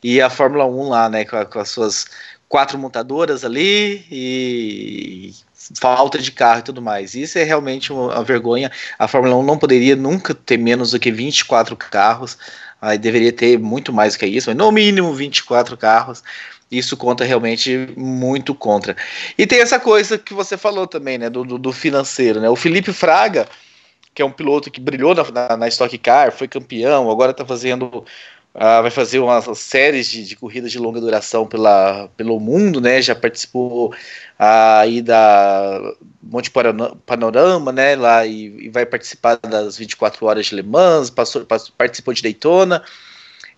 E a Fórmula 1 lá, né? Com, com as suas quatro montadoras ali e falta de carro e tudo mais. Isso é realmente uma vergonha. A Fórmula 1 não poderia nunca ter menos do que 24 carros. Aí deveria ter muito mais que isso, mas no mínimo 24 carros. Isso conta realmente muito contra. E tem essa coisa que você falou também, né, do, do, do financeiro, né? O Felipe Fraga, que é um piloto que brilhou na, na, na Stock Car, foi campeão, agora está fazendo Uh, vai fazer uma série de, de, corridas de longa duração pela, pelo mundo, né? Já participou uh, aí da Monte Panorama, né? Lá e, e, vai participar das 24 horas de Le Mans, passou, passou, participou de Daytona.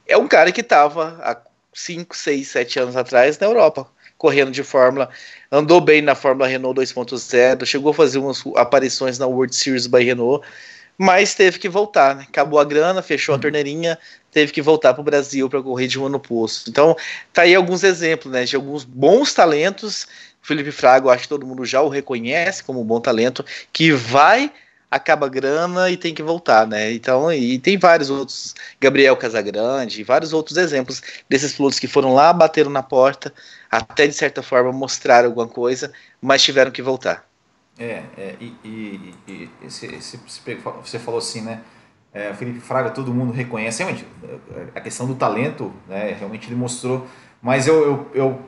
É um cara que estava há 5, 6, 7 anos atrás na Europa, correndo de Fórmula, andou bem na Fórmula Renault 2.0, chegou a fazer umas aparições na World Series by Renault mas teve que voltar, né? Acabou a grana, fechou a uhum. torneirinha, teve que voltar para o Brasil para correr de monoposto. Então, tá aí alguns exemplos, né? De alguns bons talentos. Felipe Fraga, acho que todo mundo já o reconhece como um bom talento, que vai, acaba a grana e tem que voltar, né? Então, e tem vários outros, Gabriel Casagrande, vários outros exemplos desses pilotos que foram lá, bateram na porta, até de certa forma mostraram alguma coisa, mas tiveram que voltar. É, é e, e, e esse, esse, você falou assim, né? É, Felipe Fraga, todo mundo reconhece. Realmente, a questão do talento, né? Realmente ele mostrou. Mas eu, eu, eu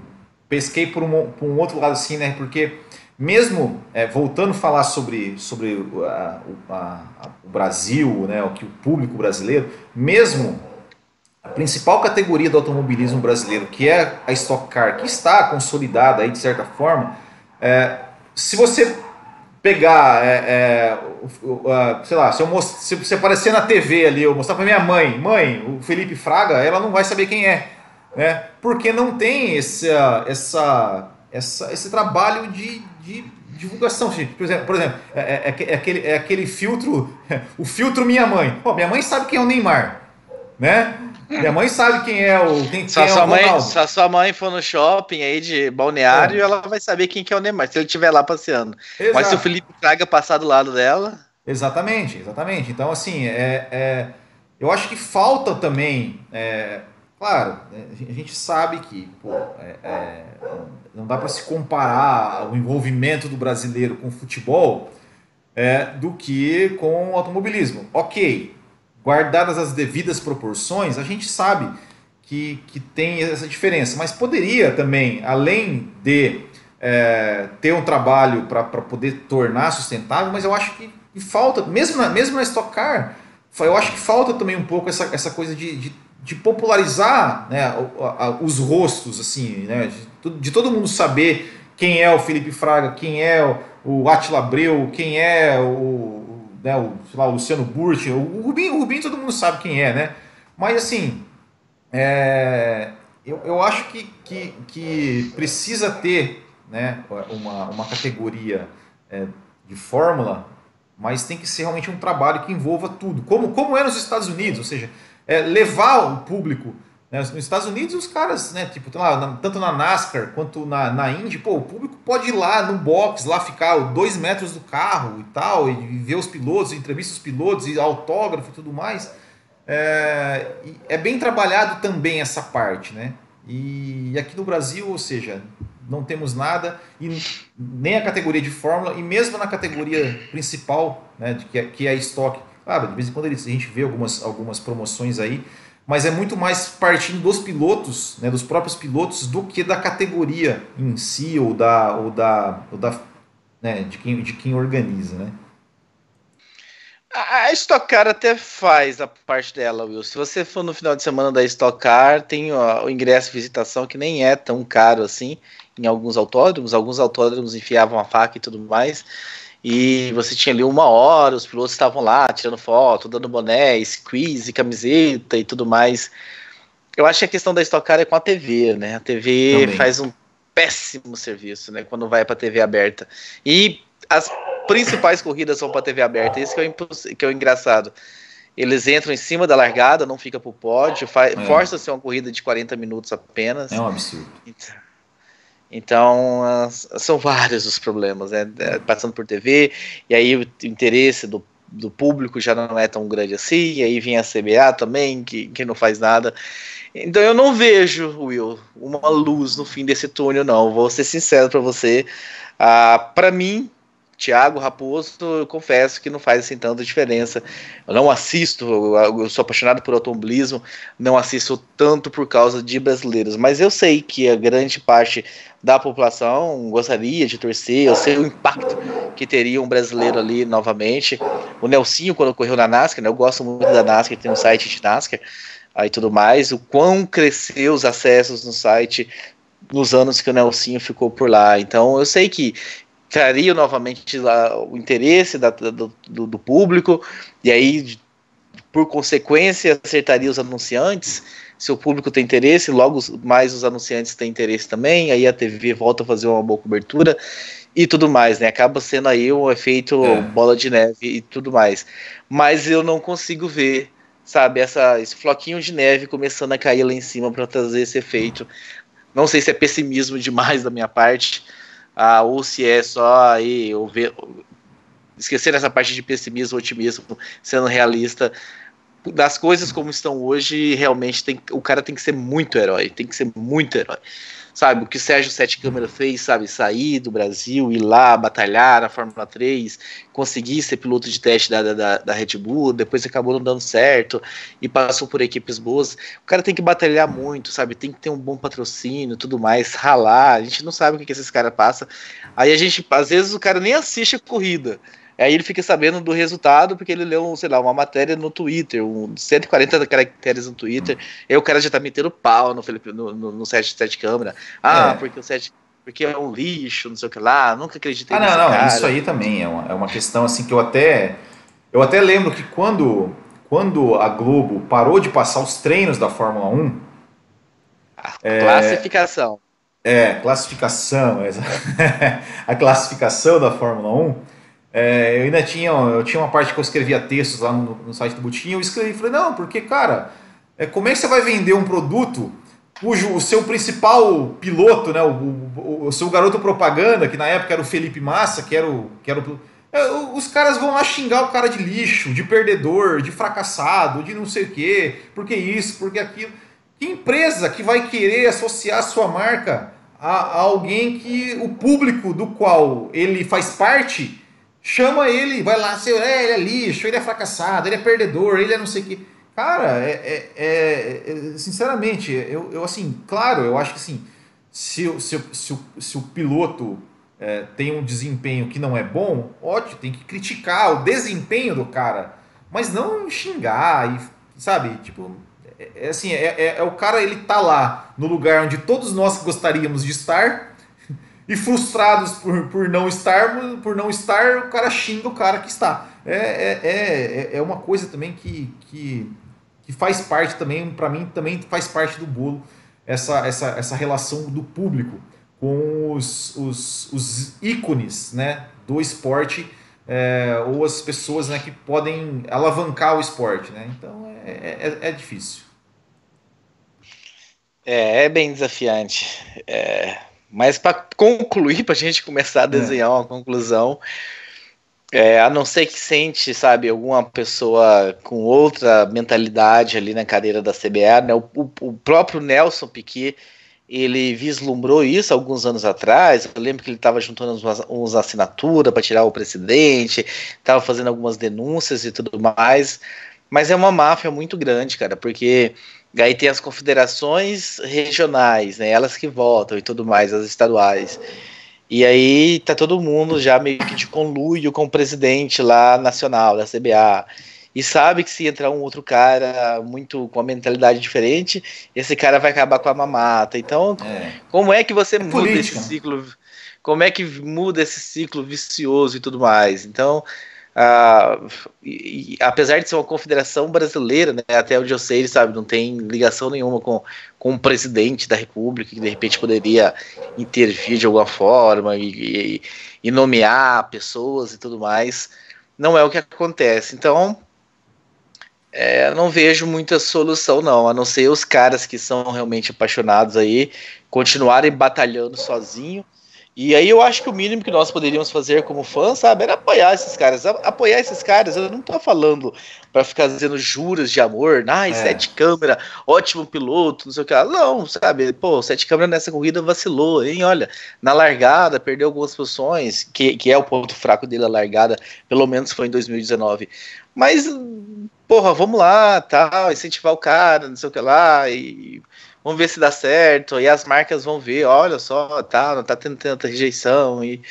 pesquei por um, por um outro lado, assim, né? Porque mesmo é, voltando a falar sobre, sobre a, a, a, o Brasil, né? O que o público brasileiro, mesmo a principal categoria do automobilismo brasileiro, que é a Stock Car, que está consolidada aí de certa forma, é, se você pegar, é, é, sei lá, se, eu se você aparecer na TV ali, eu mostrar para minha mãe, mãe, o Felipe Fraga, ela não vai saber quem é, né? Porque não tem esse, essa, essa, esse trabalho de, de divulgação. Por exemplo, por exemplo é, é, é, aquele, é aquele filtro, o filtro minha mãe. Pô, minha mãe sabe quem é o Neymar, né? Minha mãe sabe quem é o. Quem, se, quem é sua mãe, se a sua mãe for no shopping aí de balneário, é. ela vai saber quem que é o Neymar, se ele estiver lá passeando. Exato. Mas se o Felipe Fraga passar do lado dela. Exatamente, exatamente. Então, assim, é, é eu acho que falta também. É, claro, né, a gente sabe que pô, é, é não dá para se comparar o envolvimento do brasileiro com o futebol é, do que com o automobilismo. Ok, guardadas as devidas proporções, a gente sabe que, que tem essa diferença. Mas poderia também, além de é, ter um trabalho para poder tornar sustentável, mas eu acho que, falta, mesmo na, mesmo na Stock Car, eu acho que falta também um pouco essa, essa coisa de, de de popularizar né, os rostos, assim, né, de, de, todo mundo saber quem é o Felipe Fraga, quem é o, o Atila Abreu, quem é o, né, o, lá, o Luciano Burti, o Rubinho, o Rubinho todo mundo sabe quem é, né? Mas assim, é, eu, eu acho que, que, que precisa ter né, uma, uma categoria é, de fórmula, mas tem que ser realmente um trabalho que envolva tudo, como, como é nos Estados Unidos, ou seja, é, levar o público. Né, nos Estados Unidos, os caras, né, tipo, lá, tanto na NASCAR quanto na, na Indy, pô, o público pode ir lá no box, lá ficar dois metros do carro e tal, e ver os pilotos, entrevistas os pilotos, e autógrafo e tudo mais. É, é bem trabalhado também essa parte, né? E aqui no Brasil, ou seja, não temos nada, e nem a categoria de Fórmula, e mesmo na categoria principal, né, que, é, que é estoque. Claro, de vez em quando a gente vê algumas, algumas promoções aí, mas é muito mais partindo dos pilotos, né, dos próprios pilotos, do que da categoria em si, ou da, ou da, ou da né, de, quem, de quem organiza, né? A Stock Car até faz a parte dela, Will. Se você for no final de semana da Stock Car, tem ó, o ingresso visitação que nem é tão caro assim em alguns autódromos. Alguns autódromos enfiavam a faca e tudo mais. E você tinha ali uma hora, os pilotos estavam lá tirando foto, dando boné, squeeze, camiseta e tudo mais. Eu acho que a questão da Stock Car é com a TV, né? A TV Também. faz um péssimo serviço, né? Quando vai para TV aberta. E as principais corridas são para TV aberta. Isso que é, que é o engraçado. Eles entram em cima da largada, não fica pro pódio, é. força a ser uma corrida de 40 minutos apenas. É um absurdo. Então, então, são vários os problemas, né? É, passando por TV, e aí o interesse do, do público já não é tão grande assim, e aí vem a CBA também, que, que não faz nada. Então eu não vejo, Will, uma luz no fim desse túnel, não. Vou ser sincero para você. Ah, para mim, Tiago Raposo, confesso que não faz assim tanta diferença. Eu não assisto, eu sou apaixonado por automobilismo, não assisto tanto por causa de brasileiros, mas eu sei que a grande parte da população gostaria de torcer, eu sei o impacto que teria um brasileiro ali novamente. O Nelsinho, quando correu na NASCAR, né, eu gosto muito da NASCAR, tem um site de NASCAR aí tudo mais, o quão cresceu os acessos no site nos anos que o Nelsinho ficou por lá. Então eu sei que traria novamente lá o interesse da, do, do, público, e aí, por consequência, acertaria os anunciantes. Se o público tem interesse, logo mais os anunciantes têm interesse também, aí a TV volta a fazer uma boa cobertura e tudo mais, né? Acaba sendo aí um efeito é. bola de neve e tudo mais. Mas eu não consigo ver, sabe, essa, esse floquinho de neve começando a cair lá em cima para trazer esse efeito. Não sei se é pessimismo demais da minha parte, ah, ou se é só aí ou ver, esquecer essa parte de pessimismo, otimismo, sendo realista. Das coisas como estão hoje, realmente tem, o cara tem que ser muito herói, tem que ser muito herói sabe? O que o Sérgio Sete Câmara fez, sabe? Sair do Brasil, ir lá, batalhar na Fórmula 3, conseguir ser piloto de teste da, da, da Red Bull, depois acabou não dando certo e passou por equipes boas. O cara tem que batalhar muito, sabe? Tem que ter um bom patrocínio tudo mais, ralar. A gente não sabe o que, que esses caras passam. Aí a gente, às vezes, o cara nem assiste a corrida. Aí ele fica sabendo do resultado porque ele leu, sei lá, uma matéria no Twitter, um 140 caracteres no Twitter. Hum. Aí o cara já tá metendo pau no Felipe no, no, no set, set câmera. Ah, é. porque o set porque é um lixo, não sei o que lá, nunca acreditei ah, não, não, cara. isso aí também é uma, é uma questão assim que eu até eu até lembro que quando quando a Globo parou de passar os treinos da Fórmula 1, a é, classificação. É, classificação, a classificação da Fórmula 1, é, eu ainda tinha, eu tinha uma parte que eu escrevia textos lá no, no site do Butinho, eu escrevi, falei, não, porque, cara, é, como é que você vai vender um produto cujo o seu principal piloto, né, o, o, o, seu garoto propaganda, que na época era o Felipe Massa, que era o... Que era o é, os caras vão lá xingar o cara de lixo, de perdedor, de fracassado, de não sei o quê, porque isso, porque aquilo. Que empresa que vai querer associar a sua marca a, a alguém que o público do qual ele faz parte Chama ele, vai lá, seu, é, ele é lixo, ele é fracassado, ele é perdedor, ele é não sei o que. Cara, é, é, é, é, sinceramente, eu, eu assim, claro, eu acho que assim, se, se, se, o, se o piloto é, tem um desempenho que não é bom, ótimo, tem que criticar o desempenho do cara, mas não xingar e, sabe, tipo, é, é assim, é, é, é, o cara, ele tá lá no lugar onde todos nós gostaríamos de estar e frustrados por, por não estar, por não estar, o cara xinga o cara que está. É, é, é, é uma coisa também que, que, que faz parte também, para mim, também faz parte do bolo, essa, essa, essa relação do público com os, os, os ícones né, do esporte é, ou as pessoas né, que podem alavancar o esporte. Né? Então é, é, é difícil. É, é bem desafiante. É, mas para concluir, para a gente começar a é. desenhar uma conclusão, é, a não ser que sente, sabe, alguma pessoa com outra mentalidade ali na cadeira da CBA, né? O, o, o próprio Nelson Piquet ele vislumbrou isso alguns anos atrás. Eu lembro que ele estava juntando umas assinaturas para tirar o presidente, estava fazendo algumas denúncias e tudo mais. Mas é uma máfia muito grande, cara, porque aí tem as confederações regionais, né? Elas que votam e tudo mais, as estaduais. E aí tá todo mundo já meio que de conluio com o presidente lá nacional da CBA e sabe que se entrar um outro cara muito com a mentalidade diferente, esse cara vai acabar com a mamata. Então, é. como é que você é muda política. esse ciclo? Como é que muda esse ciclo vicioso e tudo mais? Então, uh, e, e, apesar de ser uma confederação brasileira, né, até onde eu sei, sabe, não tem ligação nenhuma com, com o presidente da República, que de repente poderia intervir de alguma forma e, e nomear pessoas e tudo mais. Não é o que acontece. Então, é, não vejo muita solução, não, a não ser os caras que são realmente apaixonados aí continuarem batalhando sozinho. E aí eu acho que o mínimo que nós poderíamos fazer como fãs, sabe, era apoiar esses caras. Apoiar esses caras, eu não tô falando para ficar dizendo juras de amor, ai, é. sete câmera, ótimo piloto, não sei o que lá. Não, sabe, pô, sete câmera nessa corrida vacilou, hein? Olha, na largada, perdeu algumas posições, que, que é o ponto fraco dele, a largada, pelo menos foi em 2019. Mas porra, vamos lá, tal, incentivar o cara, não sei o que lá, e vamos ver se dá certo, e as marcas vão ver, olha só, tá, não tá tendo tanta rejeição, e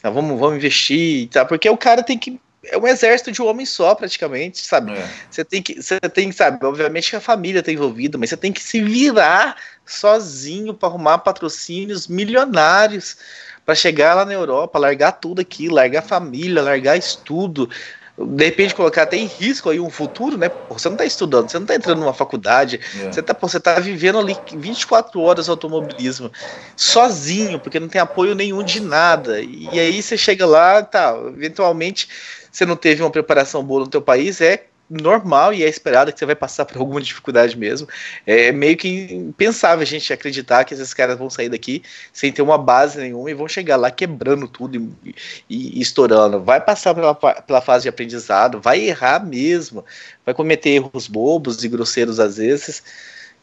tá, vamos, vamos investir, tá, porque o cara tem que é um exército de um homem só, praticamente, sabe? É. Você tem que, você tem, sabe, obviamente que a família tá envolvida, mas você tem que se virar sozinho para arrumar patrocínios milionários para chegar lá na Europa, largar tudo aqui, largar a família, largar estudo, de repente colocar até em risco aí um futuro, né? você não está estudando, você não está entrando numa faculdade, é. você, está você tá vivendo ali 24 horas automobilismo sozinho, porque não tem apoio nenhum de nada. E aí você chega lá, tá, eventualmente você não teve uma preparação boa no teu país, é normal e é esperado que você vai passar por alguma dificuldade mesmo. É meio que impensável a gente acreditar que esses caras vão sair daqui sem ter uma base nenhuma e vão chegar lá quebrando tudo e, e, e estourando. Vai passar pela, pela fase de aprendizado, vai errar mesmo, vai cometer erros bobos e grosseiros às vezes.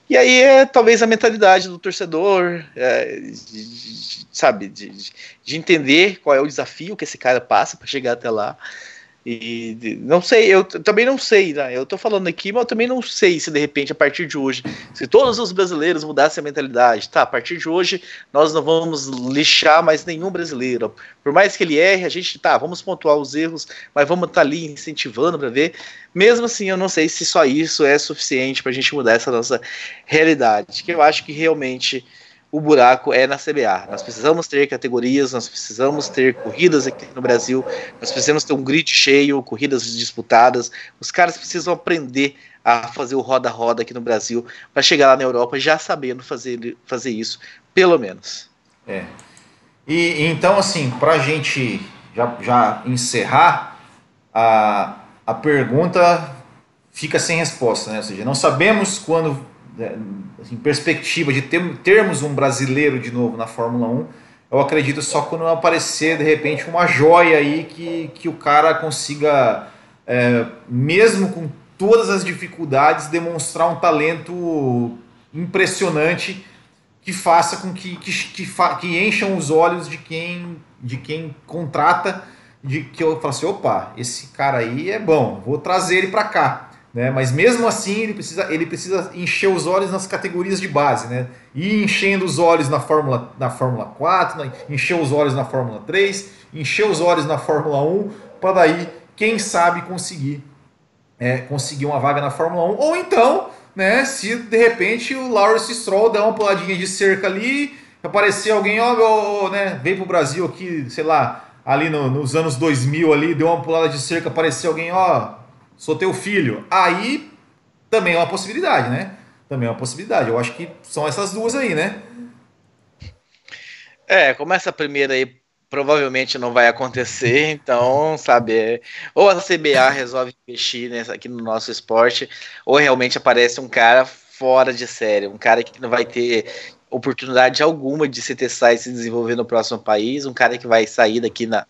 E aí é talvez a mentalidade do torcedor, é, de, de, sabe, de, de entender qual é o desafio que esse cara passa para chegar até lá. E não sei, eu também não sei, né? Eu tô falando aqui, mas eu também não sei se de repente, a partir de hoje, se todos os brasileiros mudassem a mentalidade, tá, a partir de hoje nós não vamos lixar mais nenhum brasileiro. Por mais que ele erre, a gente, tá, vamos pontuar os erros, mas vamos estar tá ali incentivando para ver. Mesmo assim, eu não sei se só isso é suficiente para a gente mudar essa nossa realidade, que eu acho que realmente o buraco é na CBA. Nós precisamos ter categorias, nós precisamos ter corridas aqui no Brasil, nós precisamos ter um grid cheio, corridas disputadas. Os caras precisam aprender a fazer o roda-roda aqui no Brasil para chegar lá na Europa já sabendo fazer, fazer isso, pelo menos. É. E então, assim, para a gente já, já encerrar, a, a pergunta fica sem resposta, né? Ou seja, não sabemos quando assim, perspectiva de ter, termos um brasileiro de novo na Fórmula 1, eu acredito só quando aparecer de repente uma joia aí que, que o cara consiga, é, mesmo com todas as dificuldades, demonstrar um talento impressionante que faça com que, que, que, que encham os olhos de quem, de quem contrata, de que eu falo assim, opa, esse cara aí é bom, vou trazer ele para cá. Né? Mas mesmo assim ele precisa, ele precisa encher os olhos nas categorias de base, né? E enchendo os olhos na Fórmula, na Fórmula 4, encher os olhos na Fórmula 3, encher os olhos na Fórmula 1, para daí, quem sabe, conseguir é, conseguir uma vaga na Fórmula 1, ou então né, se de repente o Lawrence Stroll der uma puladinha de cerca ali, aparecer alguém, ó, ó, né, veio pro Brasil aqui, sei lá, ali no, nos anos 2000 ali, deu uma pulada de cerca, apareceu alguém, ó, sou teu filho. Aí também é uma possibilidade, né? Também é uma possibilidade. Eu acho que são essas duas aí, né? É, como essa primeira aí provavelmente não vai acontecer, então, sabe, é, ou a CBA resolve investir nessa, aqui no nosso esporte, ou realmente aparece um cara fora de série, um cara que não vai ter oportunidade alguma de se testar e se desenvolver no próximo país, um cara que vai sair daqui na,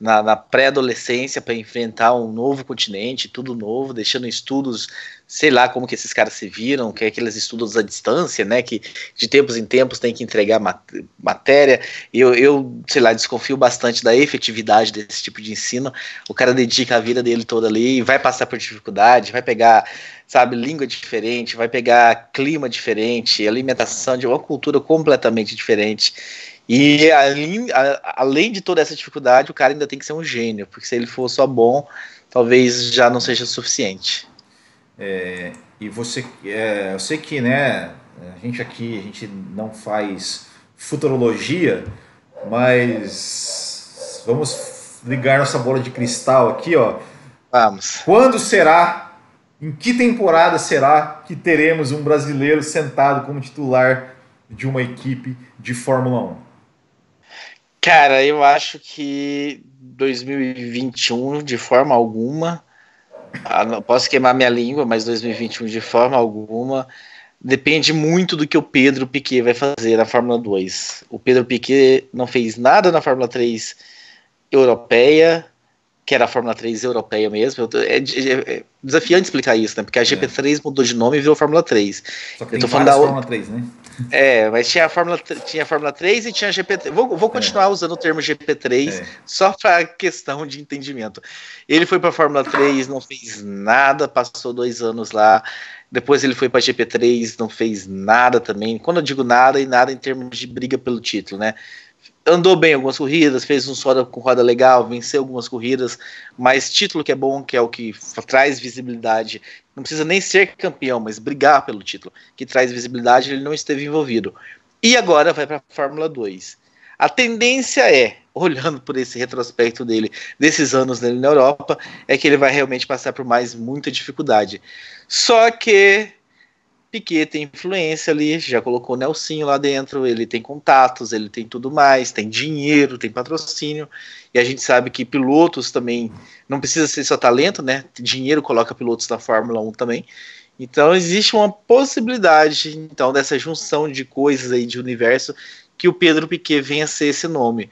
na, na pré-adolescência para enfrentar um novo continente, tudo novo, deixando estudos sei lá como que esses caras se viram, que é aqueles estudos à distância, né, que de tempos em tempos tem que entregar mat matéria, eu, eu, sei lá, desconfio bastante da efetividade desse tipo de ensino, o cara dedica a vida dele toda ali, vai passar por dificuldade, vai pegar, sabe, língua diferente, vai pegar clima diferente, alimentação de uma cultura completamente diferente, e além, além de toda essa dificuldade, o cara ainda tem que ser um gênio, porque se ele for só bom, talvez já não seja suficiente. É, e você, é, eu sei que, né, a gente aqui, a gente não faz futurologia, mas vamos ligar nossa bola de cristal aqui, ó. Vamos. Quando será, em que temporada será que teremos um brasileiro sentado como titular de uma equipe de Fórmula 1? Cara, eu acho que 2021, de forma alguma, ah, não posso queimar minha língua, mas 2021 de forma alguma depende muito do que o Pedro Piquet vai fazer na Fórmula 2. O Pedro Piquet não fez nada na Fórmula 3 europeia, que era a Fórmula 3 europeia mesmo. É, é, é desafiante explicar isso, né? Porque a GP3 é. mudou de nome e virou Fórmula 3. Só que Eu tô falando da Fórmula 3, né? É, mas tinha a Fórmula, tinha a Fórmula 3 e tinha a GP3. Vou, vou continuar é. usando o termo GP3 é. só para questão de entendimento. Ele foi para a Fórmula 3, não fez nada, passou dois anos lá. Depois ele foi para a GP3, não fez nada também. Quando eu digo nada, e nada em termos de briga pelo título, né? Andou bem algumas corridas, fez um roda com roda legal, venceu algumas corridas, mas título que é bom, que é o que traz visibilidade, não precisa nem ser campeão, mas brigar pelo título, que traz visibilidade, ele não esteve envolvido. E agora vai para a Fórmula 2. A tendência é, olhando por esse retrospecto dele, desses anos dele na Europa, é que ele vai realmente passar por mais muita dificuldade. Só que Piquet tem influência ali, já colocou o Nelsinho lá dentro, ele tem contatos, ele tem tudo mais, tem dinheiro, tem patrocínio, e a gente sabe que pilotos também, não precisa ser só talento, né? Dinheiro coloca pilotos na Fórmula 1 também. Então existe uma possibilidade, então, dessa junção de coisas aí de universo que o Pedro Piquet venha ser esse nome.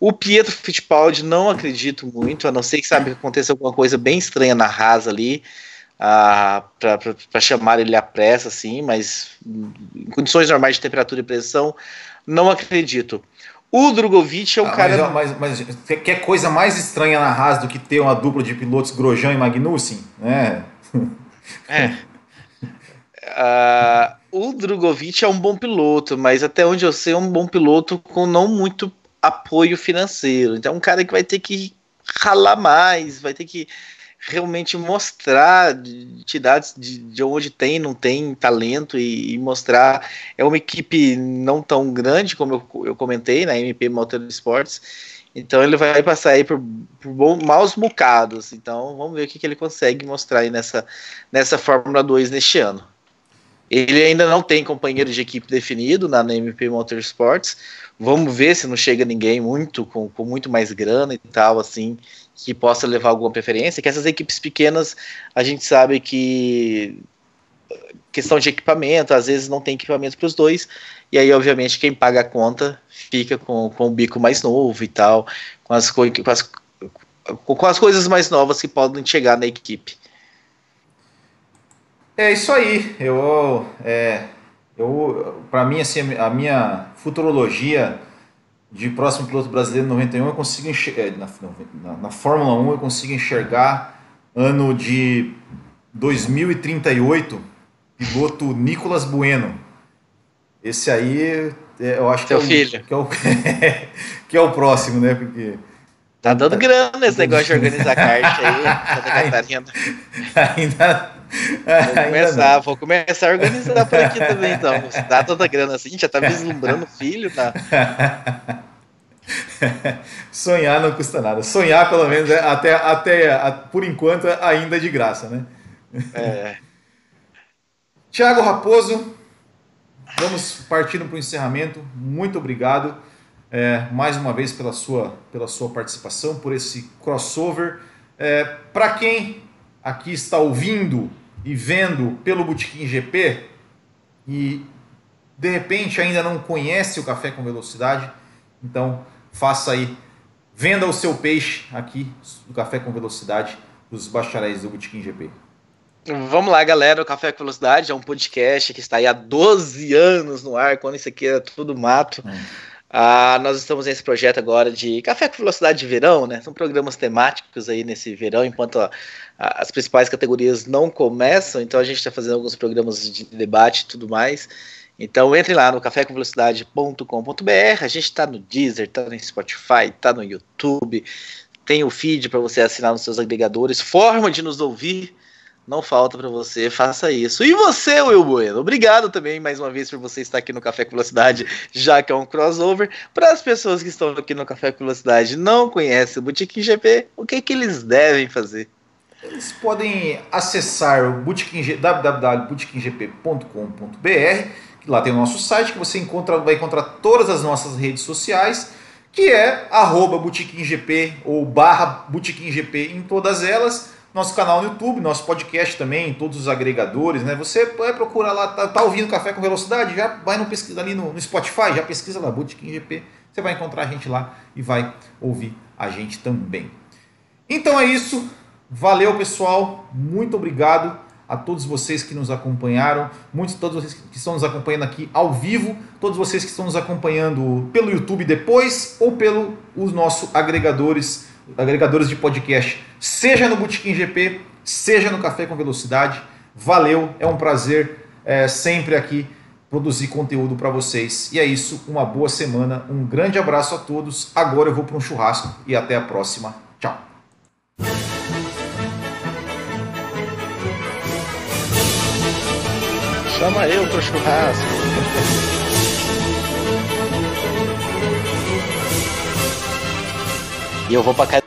O Pietro Fittipaldi não acredito muito, a não ser que sabe que aconteça alguma coisa bem estranha na Haas ali, para chamar ele à pressa, assim, mas em condições normais de temperatura e pressão, não acredito. O Drogovic é um ah, cara. Mas, mas, mas, quer coisa mais estranha na Haas do que ter uma dupla de pilotos Grosjean e Magnussen? É. é. Uh, o Drogovic é um bom piloto, mas até onde eu sei, é um bom piloto com não muito apoio financeiro. Então, é um cara que vai ter que ralar mais, vai ter que realmente mostrar entidades de, de onde tem, não tem talento e, e, mostrar. É uma equipe não tão grande, como eu, eu comentei, na MP Motorsports. Então ele vai passar aí por, por bom, maus bocados. Então vamos ver o que, que ele consegue mostrar aí nessa, nessa Fórmula 2 neste ano. Ele ainda não tem companheiro de equipe definido na, na MP Motorsports. Vamos ver se não chega ninguém muito com, com muito mais grana e tal, assim, que possa levar alguma preferência, que essas equipes pequenas a gente sabe que questão de equipamento, às vezes não tem equipamento para os dois, e aí obviamente quem paga a conta fica com, com o bico mais novo e tal, com as, com as, com as coisas mais novas que podem chegar na equipe. É isso aí, eu, é, eu para mim assim a minha futurologia de próximo piloto brasileiro 91 eu consigo enxergar, é, na, na, na, Fórmula 1 eu consigo enxergar ano de 2038 piloto Nicolas Bueno. Esse aí é, eu acho Seu que é, o, filho. Que, é o, que é o próximo né? Porque tá dando grana esse negócio de organizar kart aí Santa Catarina. ainda, ainda Vou começar, vou começar a organizar por aqui também, então. Dá tanta grana assim, já tá vislumbrando filho, tá? Sonhar não custa nada. Sonhar, pelo menos, é até, até por enquanto, ainda é de graça, né? É. Tiago Raposo, vamos partindo para o encerramento. Muito obrigado é, mais uma vez pela sua, pela sua participação, por esse crossover. É, para quem aqui está ouvindo e vendo pelo Botequim GP e de repente ainda não conhece o Café com Velocidade, então faça aí, venda o seu peixe aqui do Café com Velocidade dos bacharéis do Botequim GP. Vamos lá, galera. O Café com Velocidade é um podcast que está aí há 12 anos no ar, quando isso aqui era tudo mato. Hum. Ah, nós estamos nesse projeto agora de Café com Velocidade de Verão, né? São programas temáticos aí nesse verão, enquanto as principais categorias não começam, então a gente está fazendo alguns programas de debate e tudo mais. Então entre lá no cafécomvelocidade.com.br, a gente está no Deezer, está no Spotify, está no YouTube, tem o feed para você assinar nos seus agregadores, forma de nos ouvir não falta para você, faça isso. E você, Will Bueno, obrigado também mais uma vez por você estar aqui no Café com Velocidade, já que é um crossover. Para as pessoas que estão aqui no Café com Velocidade não conhecem o Boutique GP, o que, que eles devem fazer? Eles podem acessar o www.boutiquingp.com.br, que lá tem o nosso site, que você encontra, vai encontrar todas as nossas redes sociais, que é arroba ou barra em todas elas nosso canal no YouTube, nosso podcast também, todos os agregadores, né? Você vai procurar lá, tá, tá ouvindo Café com Velocidade? Já vai no pesquisa ali no, no Spotify, já pesquisa lá, Bootkin GP. Você vai encontrar a gente lá e vai ouvir a gente também. Então é isso. Valeu, pessoal. Muito obrigado a todos vocês que nos acompanharam, muitos todos vocês que estão nos acompanhando aqui ao vivo, todos vocês que estão nos acompanhando pelo YouTube depois ou pelo os nossos agregadores agregadores de podcast, seja no Botequim GP, seja no Café com Velocidade. Valeu, é um prazer é, sempre aqui produzir conteúdo para vocês. E é isso, uma boa semana, um grande abraço a todos. Agora eu vou para um churrasco e até a próxima. Tchau. Chama eu pro churrasco. E eu vou pra casa.